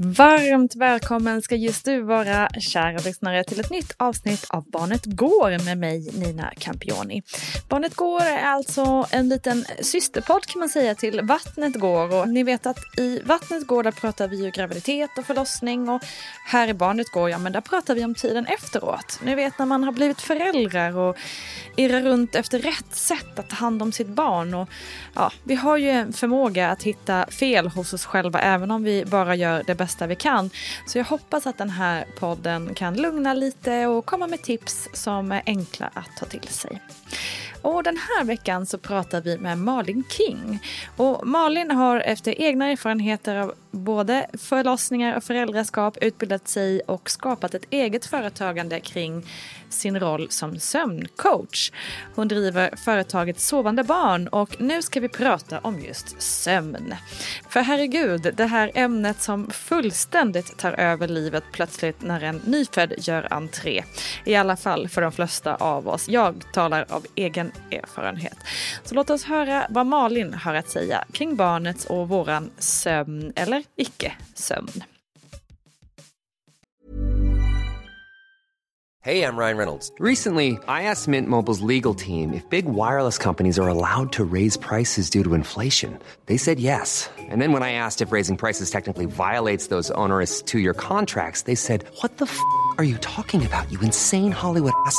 Varmt välkommen ska just du vara, kära lyssnare, till ett nytt avsnitt av Barnet Går med mig, Nina Campioni. Barnet Går är alltså en liten systerpodd kan man säga till Vattnet Går. Och ni vet att i Vattnet Går där pratar vi ju graviditet och förlossning och här i Barnet Går, ja men där pratar vi om tiden efteråt. Ni vet när man har blivit föräldrar och irrar runt efter rätt sätt att ta hand om sitt barn. Och, ja, vi har ju en förmåga att hitta fel hos oss själva även om vi bara gör det bästa bästa vi kan. Så jag hoppas att den här podden kan lugna lite och komma med tips som är enkla att ta till sig. Och den här veckan så pratar vi med Malin King. Och Malin har efter egna erfarenheter av både förlossningar och föräldraskap utbildat sig och skapat ett eget företagande kring sin roll som sömncoach. Hon driver företaget Sovande barn och nu ska vi prata om just sömn. För herregud, det här ämnet som fullständigt tar över livet plötsligt när en nyfödd gör entré. I alla fall för de flesta av oss. Jag talar av egen erfarenhet. Så låt oss höra vad Malin har att säga kring barnets och våran sömn eller icke-sömn. Hey, I'm Ryan Reynolds. Recently, I asked Mint Mobile's legal team if big wireless companies are allowed to raise prices due to inflation. They said yes. And then when I asked if raising prices technically violates those onerous two-year contracts, they said, "What the f*** are you talking about? You insane Hollywood ass."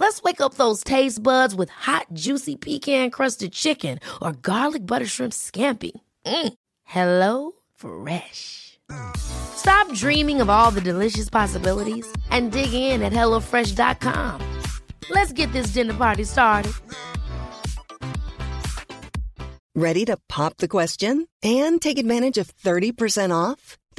Let's wake up those taste buds with hot, juicy pecan crusted chicken or garlic butter shrimp scampi. Mm. Hello Fresh. Stop dreaming of all the delicious possibilities and dig in at HelloFresh.com. Let's get this dinner party started. Ready to pop the question and take advantage of 30% off?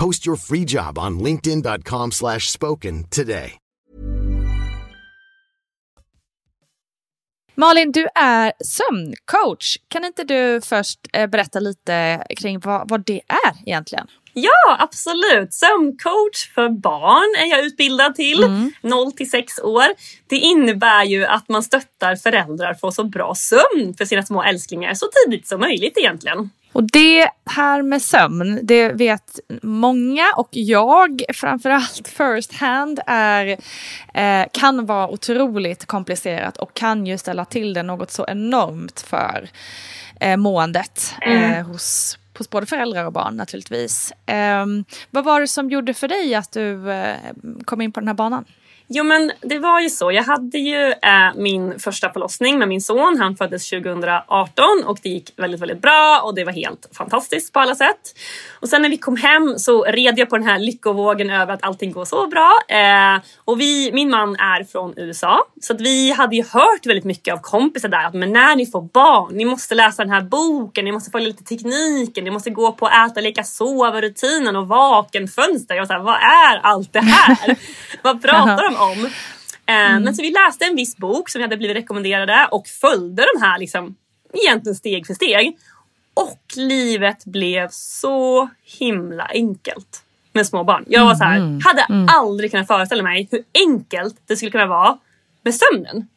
Post your free job on linkedin.com slash spoken today. Malin, du är sömncoach. Kan inte du först eh, berätta lite kring vad, vad det är egentligen? Ja, absolut. Sömncoach för barn är jag utbildad till, mm. 0 till 6 år. Det innebär ju att man stöttar föräldrar för så bra sömn för sina små älsklingar så tidigt som möjligt egentligen. Och det här med sömn, det vet många och jag framförallt first hand är, eh, kan vara otroligt komplicerat och kan ju ställa till det något så enormt för eh, måendet mm. eh, hos, hos både föräldrar och barn naturligtvis. Eh, vad var det som gjorde för dig att du eh, kom in på den här banan? Jo men det var ju så. Jag hade ju eh, min första förlossning med min son. Han föddes 2018 och det gick väldigt, väldigt bra och det var helt fantastiskt på alla sätt. Och sen när vi kom hem så red jag på den här lyckovågen över att allting går så bra. Eh, och vi, min man är från USA så att vi hade ju hört väldigt mycket av kompisar där att men när ni får barn, ni måste läsa den här boken, ni måste följa lite tekniken, ni måste gå på äta, leka, sova rutinen och vakenfönster. Jag var såhär, vad är allt det här? vad pratar de om. Eh, mm. Men så vi läste en viss bok som vi hade blivit rekommenderade och följde de här liksom, egentligen steg för steg. Och livet blev så himla enkelt med små barn. Jag var så här, mm. hade mm. aldrig kunnat föreställa mig hur enkelt det skulle kunna vara med sömnen.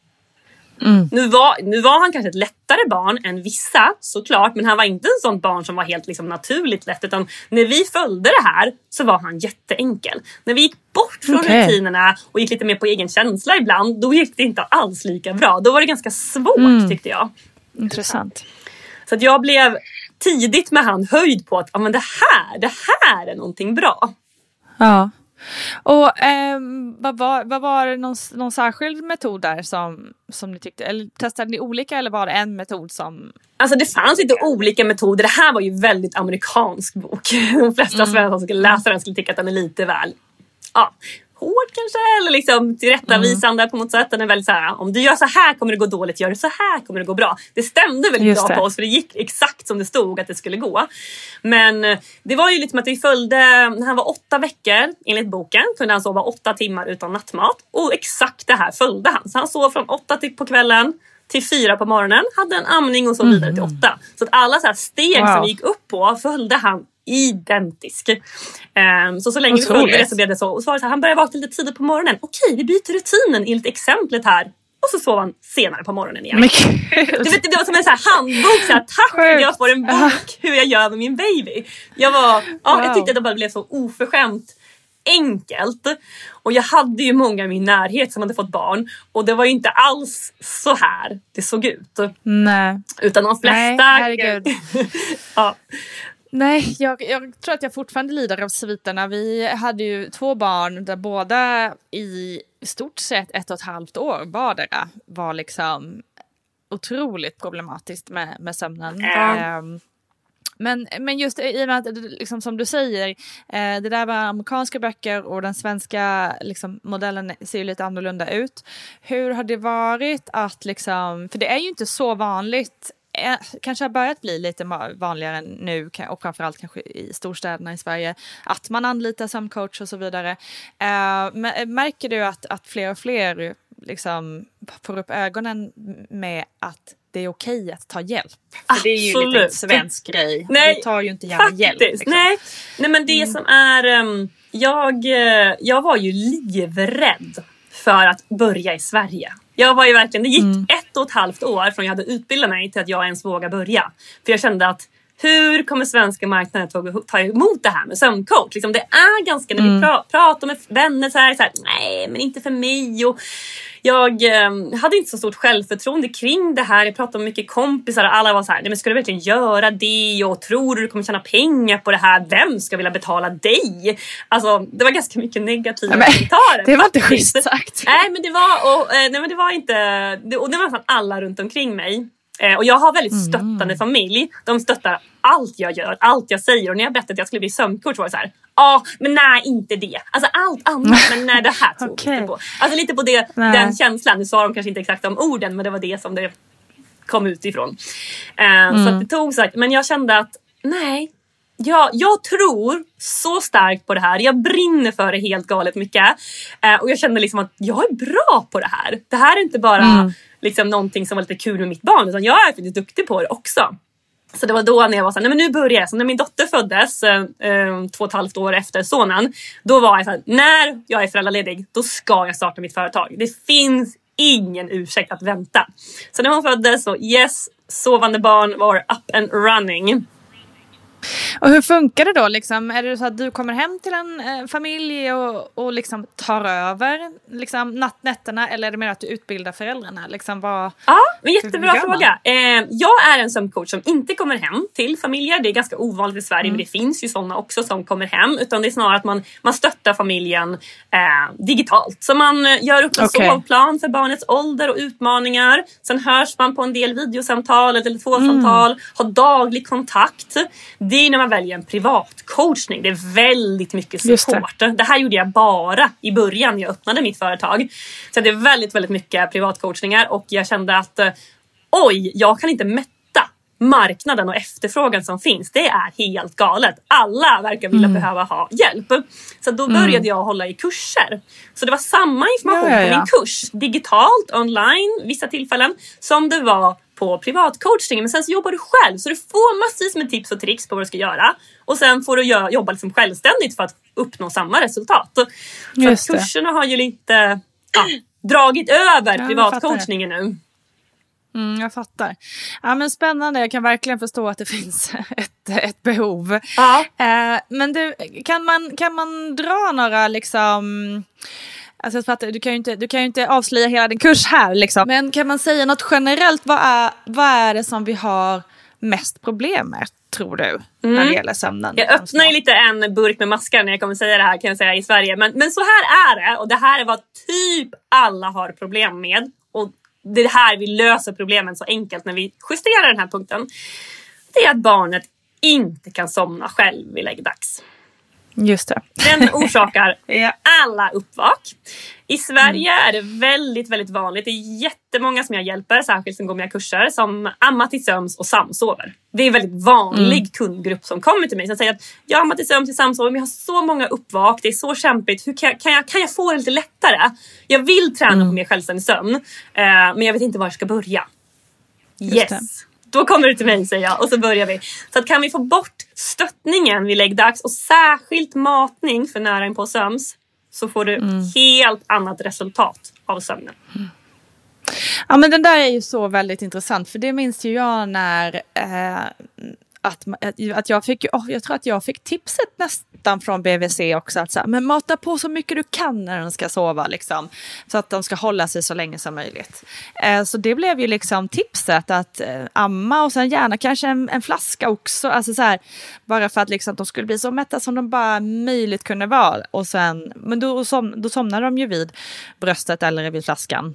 Mm. Nu, var, nu var han kanske ett lättare barn än vissa såklart men han var inte en sån barn som var helt liksom, naturligt lätt utan när vi följde det här så var han jätteenkel. När vi gick bort från okay. rutinerna och gick lite mer på egen känsla ibland då gick det inte alls lika bra. Då var det ganska svårt mm. tyckte jag. Intressant. Så att jag blev tidigt med han höjd på att ah, men det här, det här är någonting bra. Ja. Och eh, vad, var, vad var det någon, någon särskild metod där som, som ni tyckte, eller testade ni olika eller var det en metod som? Alltså det fanns lite olika metoder. Det här var ju väldigt amerikansk bok. De flesta mm. svenskar som skulle läsa den skulle tycka att den är lite väl ja, hård kanske eller liksom tillrättavisande mm. på något sätt. Den är väldigt så här, om du gör så här kommer det gå dåligt, gör du så här kommer det gå bra. Det stämde väldigt Just bra det. på oss för det gick exakt som det stod att det skulle gå. Men eh, det var ju liksom att vi följde, när han var åtta veckor enligt boken kunde han sova åtta timmar utan nattmat och exakt det här följde han. Så han sov från åtta till på kvällen till fyra på morgonen, hade en amning och så vidare mm. till åtta. Så att alla så steg wow. som vi gick upp på följde han identisk. Um, så så länge vi följde det så blev det så. Och så var det så här, han började vakna lite tidigt på morgonen. Okej, vi byter rutinen enligt exemplet här. Och så sov han senare på morgonen igen. Du vet, det var som en så här handbok. Så här, Tack för att jag får en bok hur jag gör med min baby. Jag, var, ja, wow. jag tyckte att det bara blev så oförskämt enkelt. Och jag hade ju många i min närhet som hade fått barn och det var ju inte alls så här det såg ut. Nej. Utan de flesta... Nej, herregud. ja. Nej, jag, jag, tror att jag fortfarande lider av sviterna. Vi hade ju två barn där båda i stort sett ett och ett halvt år vardera var liksom otroligt problematiskt med, med sömnen. Mm. men, men just i och med att, liksom, som du säger, eh, det där var amerikanska böcker och den svenska liksom, modellen ser ju lite annorlunda ut. Hur har det varit att, liksom, för det är ju inte så vanligt kanske har börjat bli lite vanligare nu och framförallt kanske i storstäderna i Sverige att man anlitar sömncoach och så vidare. Uh, märker du att, att fler och fler liksom får upp ögonen med att det är okej att ta hjälp? För det är ju lite en svensk grej. Nej, Vi tar ju inte gärna faktiskt. hjälp. Liksom. Nej. Nej, men det mm. som är... Um, jag, eh, jag var ju livrädd för att börja i Sverige. Jag var ju verkligen, det gick mm. ett och ett halvt år från jag hade utbildat mig till att jag ens vågade börja. För jag kände att hur kommer svenska marknaden att ta emot det här med sömncoach? Liksom det är ganska, när vi mm. pratar med vänner så här, så här, nej men inte för mig. Och jag eh, hade inte så stort självförtroende kring det här. Jag pratade med mycket kompisar och alla var så här, nej men ska du verkligen göra det? Och tror du du kommer tjäna pengar på det här? Vem ska vilja betala dig? Alltså det var ganska mycket negativa men, kommentarer. Det var inte schysst sagt. Nej men det var, och, eh, nej, men det var inte, och det var nästan alla runt omkring mig. Eh, och jag har väldigt mm. stöttande mm. familj. De stöttar allt jag gör, allt jag säger. Och när jag berättade att jag skulle bli sömncoach var det så här. Ja, men nej inte det. Alltså allt annat men nej det här tror okay. inte på. Alltså lite på det, den känslan. Nu sa de kanske inte exakt de orden men det var det som det kom utifrån. Eh, mm. Så det tog sagt, men jag kände att nej, Ja, jag tror så starkt på det här. Jag brinner för det helt galet mycket. Eh, och jag kände liksom att jag är bra på det här. Det här är inte bara mm liksom, någonting som var lite kul med mitt barn utan jag är faktiskt duktig på det också. Så det var då när jag var såhär, nej men nu börjar jag. Så när min dotter föddes, eh, eh två och ett halvt år efter sonen, då var jag såhär, när jag är föräldraledig, då ska jag starta mitt företag. Det finns ingen ursäkt att vänta. Så när hon föddes så yes, sovande barn var up and running. Och hur funkar det då? Liksom? Är det så att du kommer hem till en eh, familj och, och liksom tar över liksom, natt, nätterna eller är det mer att du utbildar föräldrarna? Liksom, vad, ja, men jättebra fråga. Eh, jag är en sömncoach som inte kommer hem till familjer. Det är ganska ovanligt i Sverige mm. men det finns ju sådana också som kommer hem. Utan det är snarare att man, man stöttar familjen eh, digitalt. Så man eh, gör upp en okay. sovplan för barnets ålder och utmaningar. Sen hörs man på en del videosamtal eller telefonsamtal. Mm. Har daglig kontakt det är när man väljer en privatcoachning. Det är väldigt mycket support. Det. det. här gjorde jag bara i början när jag öppnade mitt företag. Så det är väldigt, väldigt mycket privatcoachningar och jag kände att eh, oj, jag kan inte mätta marknaden och efterfrågan som finns. Det är helt galet. Alla verkar vilja mm. behöva ha hjälp. Så då började mm. jag hålla i kurser. Så det var samma information ja, ja, ja. på min kurs, digitalt, online, vissa tillfällen, som det var på privatcoachning men sen så jobbar du själv så du får massvis med tips och tricks på vad du ska göra och sen får du jobba liksom självständigt för att uppnå samma resultat. Så kurserna har ju lite ja, dragit över privatcoachningen nu. Mm, jag fattar. Ja, men spännande, jag kan verkligen förstå att det finns ett, ett behov. Ja. Eh, men du, kan man, kan man dra några liksom... Alltså jag fattar, du, kan ju inte, du kan ju inte avslöja hela din kurs här, liksom. men kan man säga något generellt? Vad är, vad är det som vi har mest problem med, tror du, när det gäller sömnen? Jag öppnar ju lite en burk med maskar när jag kommer säga det här kan jag säga i Sverige. Men, men så här är det och det här är vad typ alla har problem med. Och det är här vi löser problemen så enkelt när vi justerar den här punkten. Det är att barnet inte kan somna själv vid läggdags. Just det. Den orsakar alla uppvak. I Sverige är det väldigt, väldigt vanligt. Det är jättemånga som jag hjälper, särskilt som går mina kurser, som ammar till sömns och samsover. Det är en väldigt vanlig kundgrupp som kommer till mig som säger att jag ammar till sömns och samsover men jag har så många uppvak, det är så kämpigt. Hur kan, jag, kan, jag, kan jag få det lite lättare? Jag vill träna på mer självständig sömn, eh, men jag vet inte var jag ska börja. Just det. Då kommer du till mig säger jag och så börjar vi. Så att kan vi få bort stöttningen vid läggdags och särskilt matning för nära in på sömns så får du helt annat resultat av sömnen. Ja men den där är ju så väldigt intressant för det minns ju jag när eh, att, att, jag fick, oh, jag tror att jag fick tipset nästan från BVC också att så här, men mata på så mycket du kan när de ska sova liksom. Så att de ska hålla sig så länge som möjligt. Eh, så det blev ju liksom tipset att eh, amma och sen gärna kanske en, en flaska också. Alltså så här, bara för att liksom, de skulle bli så mätta som de bara möjligt kunde vara. Och sen, men då, som, då somnar de ju vid bröstet eller vid flaskan.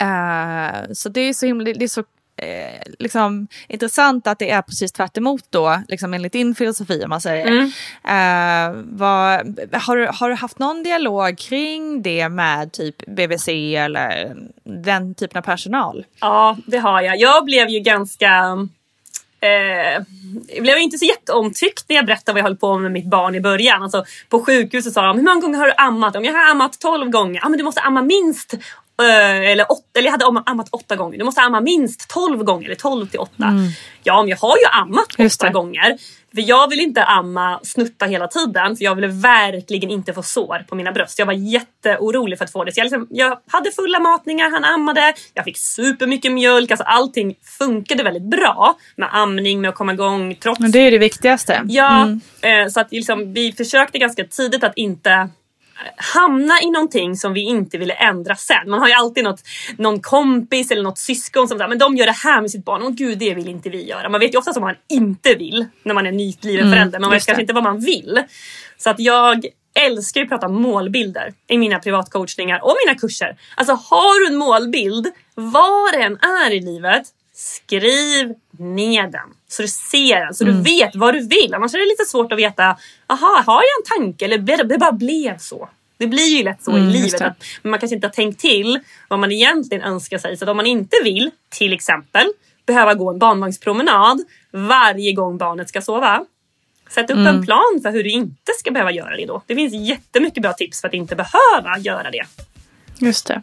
Eh, så det är så himla, det är så eh, liksom, intressant att det är precis tvärt emot då, liksom enligt din filosofi om man säger. Eh, vad, har, du, har du haft någon dialog kring det med typ BVC eller den typen av personal? Ja, det har jag. Jag blev ju ganska... Eh, jag blev inte så jätteomtyckt när jag berättade vad jag höll på med mitt barn i början. Alltså, på sjukhuset sa de, hur många gånger har du ammat? Om jag har ammat 12 gånger, ja men du måste amma minst eller, åtta, eller jag hade am- ammat åtta gånger. Du måste amma minst 12 gånger, eller 12 till 8. Ja, men jag har ju ammat åtta gånger. För jag vill inte amma snutta hela tiden för jag ville verkligen inte få sår på mina bröst. Jag var jätteorolig för att få det. Så jag, liksom, jag hade fulla matningar, han ammade, jag fick supermycket mjölk. Alltså allting funkade väldigt bra med amning, med att komma igång trots Men det är det viktigaste. Ja, eh, så att liksom, vi försökte ganska tidigt att inte eh, hamna i någonting som vi inte ville ändra sen. Man har ju alltid något, någon kompis eller något syskon som säger men de gör det här med sitt barn. Och gud, det vill inte vi göra. Man vet ju ofta vad man inte vill när man är nybliven förälder. Man vet just det. kanske inte vad man vill. Så att jag älskar ju att prata målbilder i mina privatcoachningar och mina kurser. Alltså har du en målbild, vad det än är i livet, skriv ner den. Så du ser den, så du vet vad du vill. Annars är det lite svårt att veta, aha, har jag en tanke eller blev det, bara blev så? Det blir ju lätt så i just livet. Att, men man kanske inte har tänkt till vad man egentligen önskar sig. Så att om man inte vill, till exempel, behöva gå en barnvagnspromenad varje gång barnet ska sova. Sätt upp en plan för hur du inte ska behöva göra det då. Det finns jättemycket bra tips för att inte behöva göra det. Just det.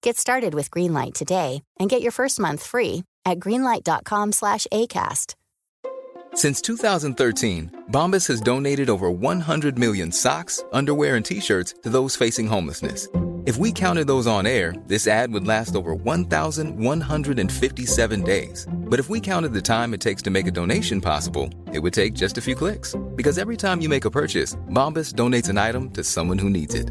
Get started with Greenlight today and get your first month free at greenlight.com slash ACAST. Since 2013, Bombas has donated over 100 million socks, underwear, and t-shirts to those facing homelessness. If we counted those on air, this ad would last over 1,157 days. But if we counted the time it takes to make a donation possible, it would take just a few clicks. Because every time you make a purchase, Bombas donates an item to someone who needs it.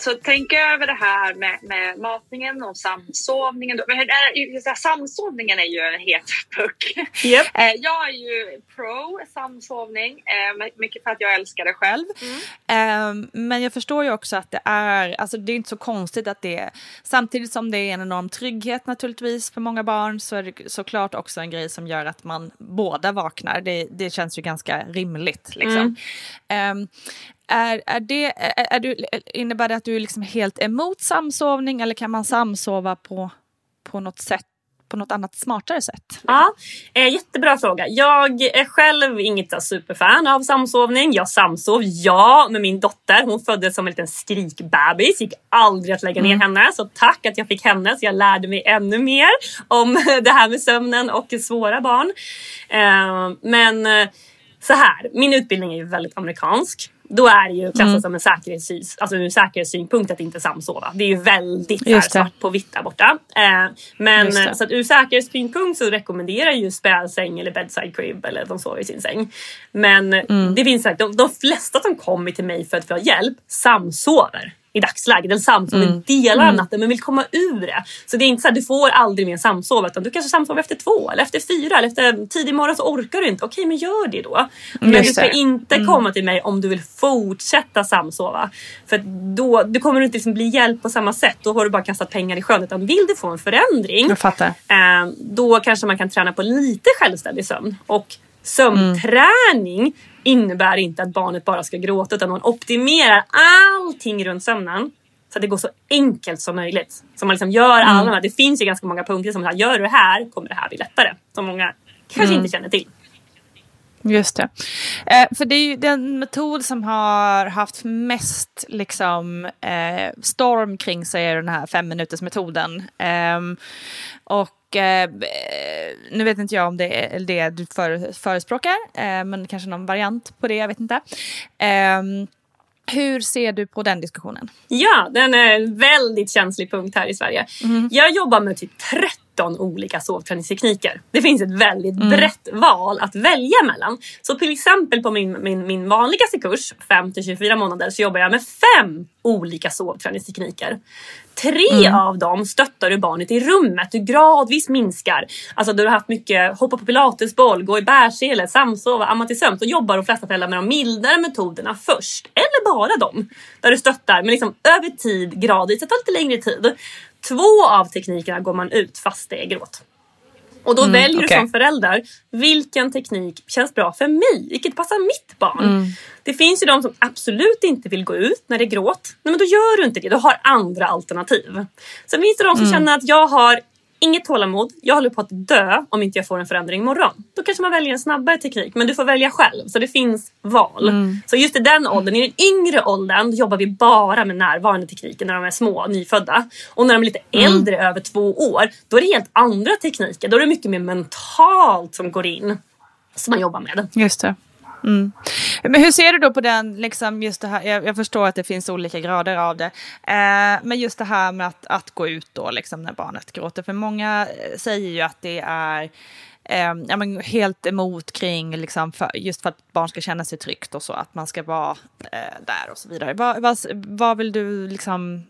Så tänk över det här med, med matningen och samsovningen. Men är, här, samsovningen är ju en het puck. Yep. Eh, jag är ju pro samsovning, eh, mycket för att jag älskar det själv. Mm. Men jag förstår ju också att det är, alltså det är inte så konstigt att det är, samtidigt som det är en enorm trygghet naturligtvis för många barn så är det såklart också en grej som gör att man båda vaknar. Det, det känns ju ganska rimligt liksom. Mm. Är, är det, är, är du, innebär det att du är liksom helt emot samsovning eller kan man samsova på, på något sätt på något annat smartare sätt? Ja, eh, jättebra fråga. Jag är själv inget superfan av samsovning. Jag samsov, ja, med min dotter. Hon föddes som en liten skrikbebis. Gick aldrig att lägga ner Mm. henne. Så tack att jag fick henne så jag lärde mig ännu mer om det här med sömnen och svåra barn. Eh, men eh, så här, min utbildning är ju väldigt amerikansk. Då är det ju klassat Mm. som en säkerhetssyn, alltså ur säkerhetssynpunkt att inte samsova. Det är ju väldigt här, svart på vitt där borta. Eh, men så att ur säkerhetssynpunkt så rekommenderar ju spädsäng eller bedside crib eller de sover i sin säng. Men Mm. det finns de, de flesta som kommer till mig för att få hjälp samsover i dagsläget. Eller samsover Mm. delar av Mm. natten men vill komma ur det. Så det är inte så att du får aldrig mer samsova utan du kanske samsover efter två eller efter fyra eller efter tidig morgon så orkar du inte. Okej men gör det då. Men Just du ska det. inte Mm. komma till mig om du vill fortsätta samsova. För då du kommer du inte liksom bli hjälpt på samma sätt. Då har du bara kastat pengar i sjön. Utan vill du få en förändring eh, då kanske man kan träna på lite självständig sömn. Och sömnträning innebär inte att barnet bara ska gråta utan man optimerar allting runt sömnen. Så att det går så enkelt som möjligt. Så man liksom gör alla de här. Det finns ju ganska många punkter som att gör du det här kommer det här bli lättare. Som många kanske Mm. inte känner till. Just det. Eh, för det är ju den metod som har haft mest liksom, eh, storm kring sig är den här femminutersmetoden. Ehm, och eh, nu vet inte jag om det är det du för, förespråkar, eh, men kanske någon variant på det, jag vet inte. Ehm, hur ser du på den diskussionen? Ja, den är en väldigt känslig punkt här i Sverige. Jag jobbar med typ 13 olika sovträningstekniker. Det finns ett väldigt brett val att välja mellan. Så till exempel på min, min, min vanligaste kurs, 5 till 24 månader, så jobbar jag med fem olika sovträningstekniker. Tre av dem stöttar du barnet i rummet. Du gradvis minskar. Alltså du har haft mycket hoppa på pilatesboll, gå i bärsele, samsova, amma till sömns. Då jobbar de flesta föräldrar med de mildare metoderna först. Eller bara dem. Där du stöttar men liksom över tid gradvis. Det tar lite längre tid. Två av teknikerna går man ut fast det är gråt. Och då Mm, väljer okej. du som förälder vilken teknik känns bra för mig? Vilket passar mitt barn? Mm. Det finns ju de som absolut inte vill gå ut när det är gråt. Nej, men då gör du inte det. Du har andra alternativ. Sen finns det de som Mm. känner att jag har inget tålamod. Jag håller på att dö om inte jag får en förändring imorgon. Då kanske man väljer en snabbare teknik. Men du får välja själv. Så det finns val. Mm. Så just i den åldern, i den yngre åldern, jobbar vi bara med närvarande tekniker när de är små, nyfödda. Och när de är lite Mm. äldre, över två år, då är det helt andra tekniker. Då är det mycket mer mentalt som går in. Som man jobbar med. Just det. Mm. Men hur ser du då på den, liksom just det här, jag, jag förstår att det finns olika grader av det, eh, men just det här med att, att gå ut då liksom när barnet gråter, för många eh, säger ju att det är eh, ja, men helt emot kring, liksom för, just för att barn ska känna sig tryggt och så, att man ska vara eh, där och så vidare. Vad, vad, vad vill du liksom,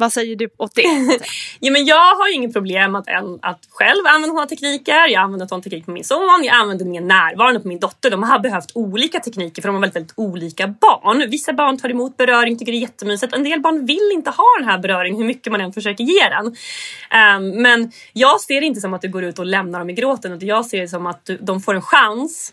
vad säger du åt det? ja, men jag har ju inget problem att, en, att själv använda sådana tekniker. Jag använder sån teknik på min son, jag använder mer närvarande på min dotter. De har behövt olika tekniker för de har väldigt, väldigt olika barn. Vissa barn tar emot beröring, tycker det är jättemysigt. En del barn vill inte ha den här beröringen hur mycket man än försöker ge den. Um, men jag ser det inte som att du går ut och lämnar dem i gråten. Utan jag ser det som att du, de får en chans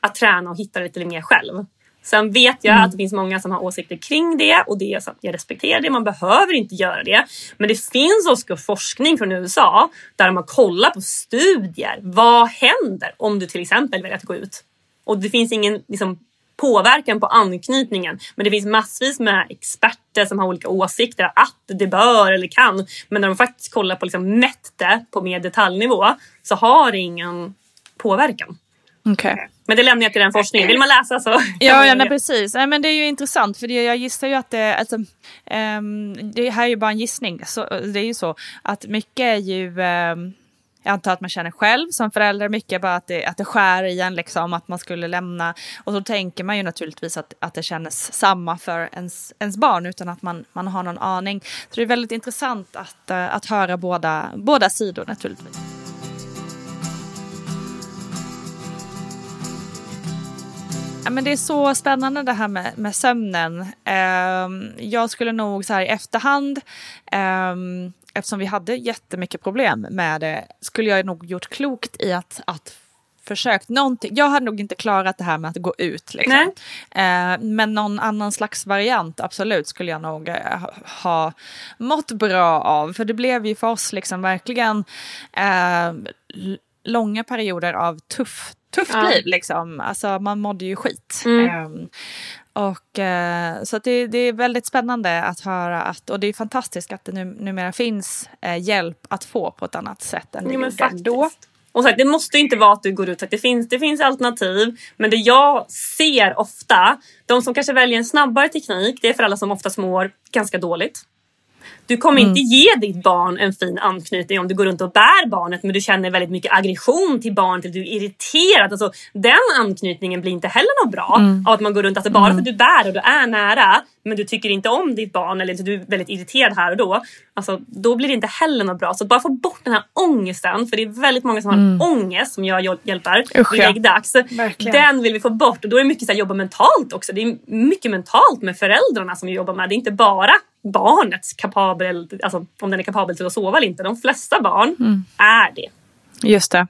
att träna och hitta lite mer själv. Sen vet jag mm. att det finns många som har åsikter kring det och det är så att jag respekterar det. Man behöver inte göra det. Men det finns också forskning från USA där de har kollat på studier. Vad händer om du till exempel väljer att gå ut? Och det finns ingen liksom, påverkan på anknytningen. Men det finns massvis med experter som har olika åsikter att det bör eller kan. Men när de faktiskt kollar på liksom, mätt det på mer detaljnivå så har det ingen påverkan. Okay. Men det lämnar jag till den forskningen. Vill man läsa så Ja, ja nej, precis. Nej, men det är ju intressant för jag gissar ju att det, alltså, um, det här är ju bara en gissning. Så, det är ju så att mycket är ju um, jag antar att man känner själv som förälder mycket bara att det, att det skär i en liksom att man skulle lämna. Och så tänker man ju naturligtvis att, att det känns samma för ens, ens barn utan att man, man har någon aning. Så det är väldigt intressant att, uh, att höra båda, båda sidor naturligtvis. Ja, men det är så spännande det här med, med sömnen. Um, jag skulle nog så här i efterhand, um, eftersom vi hade jättemycket problem med det, skulle jag nog gjort klokt i att, att försökt någonting. Jag hade nog inte klarat det här med att gå ut. Liksom. Uh, men någon annan slags variant, absolut, skulle jag nog uh, ha mått bra av. För det blev ju för oss liksom verkligen uh, långa perioder av tuff tufft ja. liv liksom. Alltså man mådde ju skit. Mm. Um, och uh, så det, det, är väldigt spännande att höra att, och det är fantastiskt att det nu, numera finns uh, hjälp att få på ett annat sätt än det ja, gjorde då. Och sagt, det måste inte vara att du går ut. Det finns, det finns alternativ. Men det jag ser ofta, de som kanske väljer en snabbare teknik, det är föräldrar som oftast mår ganska dåligt. Du kommer mm. inte ge ditt barn en fin anknytning om du går runt och bär barnet men du känner väldigt mycket aggression till barnet eller du är irriterad. Alltså, den anknytningen blir inte heller något bra mm. av att man går runt, alltså bara mm. för att du bär och du är nära men du tycker inte om ditt barn eller du är väldigt irriterad här och då. Alltså, då blir det inte heller något bra. Så bara få bort den här ångesten, för det är väldigt många som har mm. ångest som jag hjälper Usch, vid läggdags. Den vill vi få bort och då är det mycket så här, jobba mentalt också. Det är mycket mentalt med föräldrarna som vi jobbar med. Det är inte bara barnets kapabel, alltså om den är kapabel till att sova eller inte. De flesta barn mm. är det. Just det.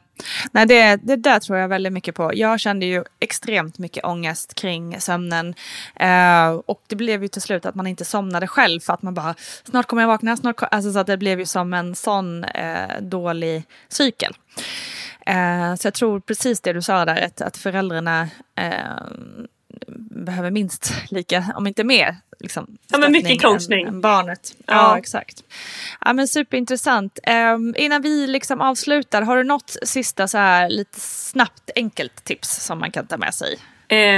Nej, det, det där tror jag väldigt mycket på. Jag kände ju extremt mycket ångest kring sömnen. Eh, och det blev ju till slut att man inte somnade själv för att man bara snart kommer jag vakna, snart kom... alltså, så att det blev ju som en sån eh, dålig cykel. Eh, så jag tror precis det du sa där, att, att föräldrarna eh, behöver minst lika, om inte mer, liksom, ja, men mycket coachning. Än, än barnet. Ja. ja. exakt. Ja, men superintressant. Um, innan vi liksom avslutar, har du något sista så här lite snabbt enkelt tips som man kan ta med sig?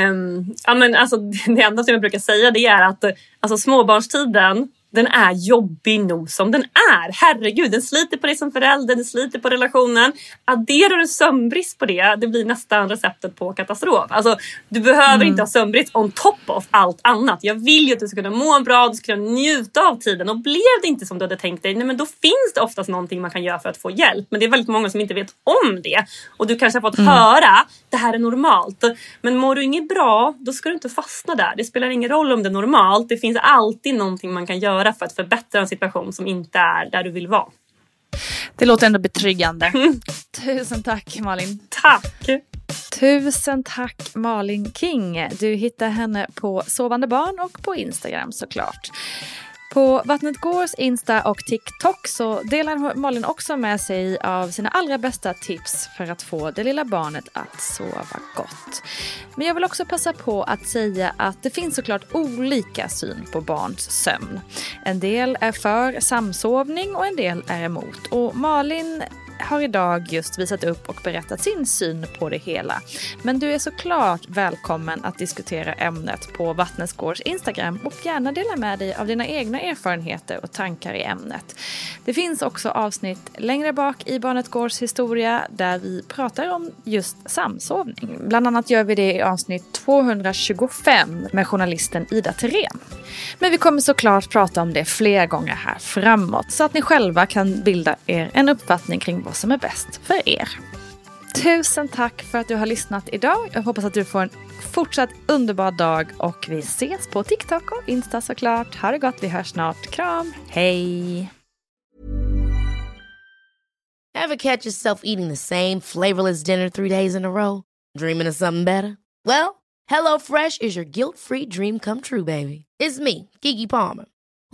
Um, ja, men alltså, det enda som jag brukar säga det är att alltså, småbarnstiden den är jobbig nog som den är. Herregud, den sliter på dig som förälder, den sliter på relationen. Adderar du sömnbrist på det, det blir nästan receptet på katastrof. Alltså, du behöver mm. inte ha sömnbrist on top of allt annat. Jag vill ju att du ska kunna må bra, du ska kunna njuta av tiden. Och blev det inte som du hade tänkt dig, nej, men då finns det oftast någonting man kan göra för att få hjälp. Men det är väldigt många som inte vet om det. Och du kanske har fått mm. höra, det här är normalt. Men mår du inget bra, då ska du inte fastna där. Det spelar ingen roll om det är normalt. Det finns alltid någonting man kan göra göra för att förbättra en situation som inte är där du vill vara. Det låter ändå betryggande. Tusen tack Malin. Tack. Tusen tack Malin King. Du hittar henne på Sovande barn och på Instagram såklart. På Vattnet Gårs Insta och TikTok så delar Malin också med sig av sina allra bästa tips för att få det lilla barnet att sova gott. Men jag vill också passa på att säga att det finns såklart olika syn på barns sömn. En del är för samsovning och en del är emot. Och Malin har idag just visat upp och berättat sin syn på det hela. Men du är såklart välkommen att diskutera ämnet på Vattnesgårds Instagram och gärna dela med dig av dina egna erfarenheter och tankar i ämnet. Det finns också avsnitt längre bak i Barnet Gårds historia där vi pratar om just samsovning. Bland annat gör vi det i avsnitt 225 med journalisten Ida Terén. Men vi kommer såklart prata om det fler gånger här framåt så att ni själva kan bilda er en uppfattning kring vad som är bäst för er. Tusen tack för att du har lyssnat idag. Jag hoppas att du får en fortsatt underbar dag och vi ses på TikTok och Insta såklart. Ha det gott, vi hörs snart. Kram, hej! Have catch yourself eating the same flavorless dinner three days in a row? Dreaming of something better? Well, hello fresh is your guilt-free dream come true, baby. It's me, Gigi Palmer.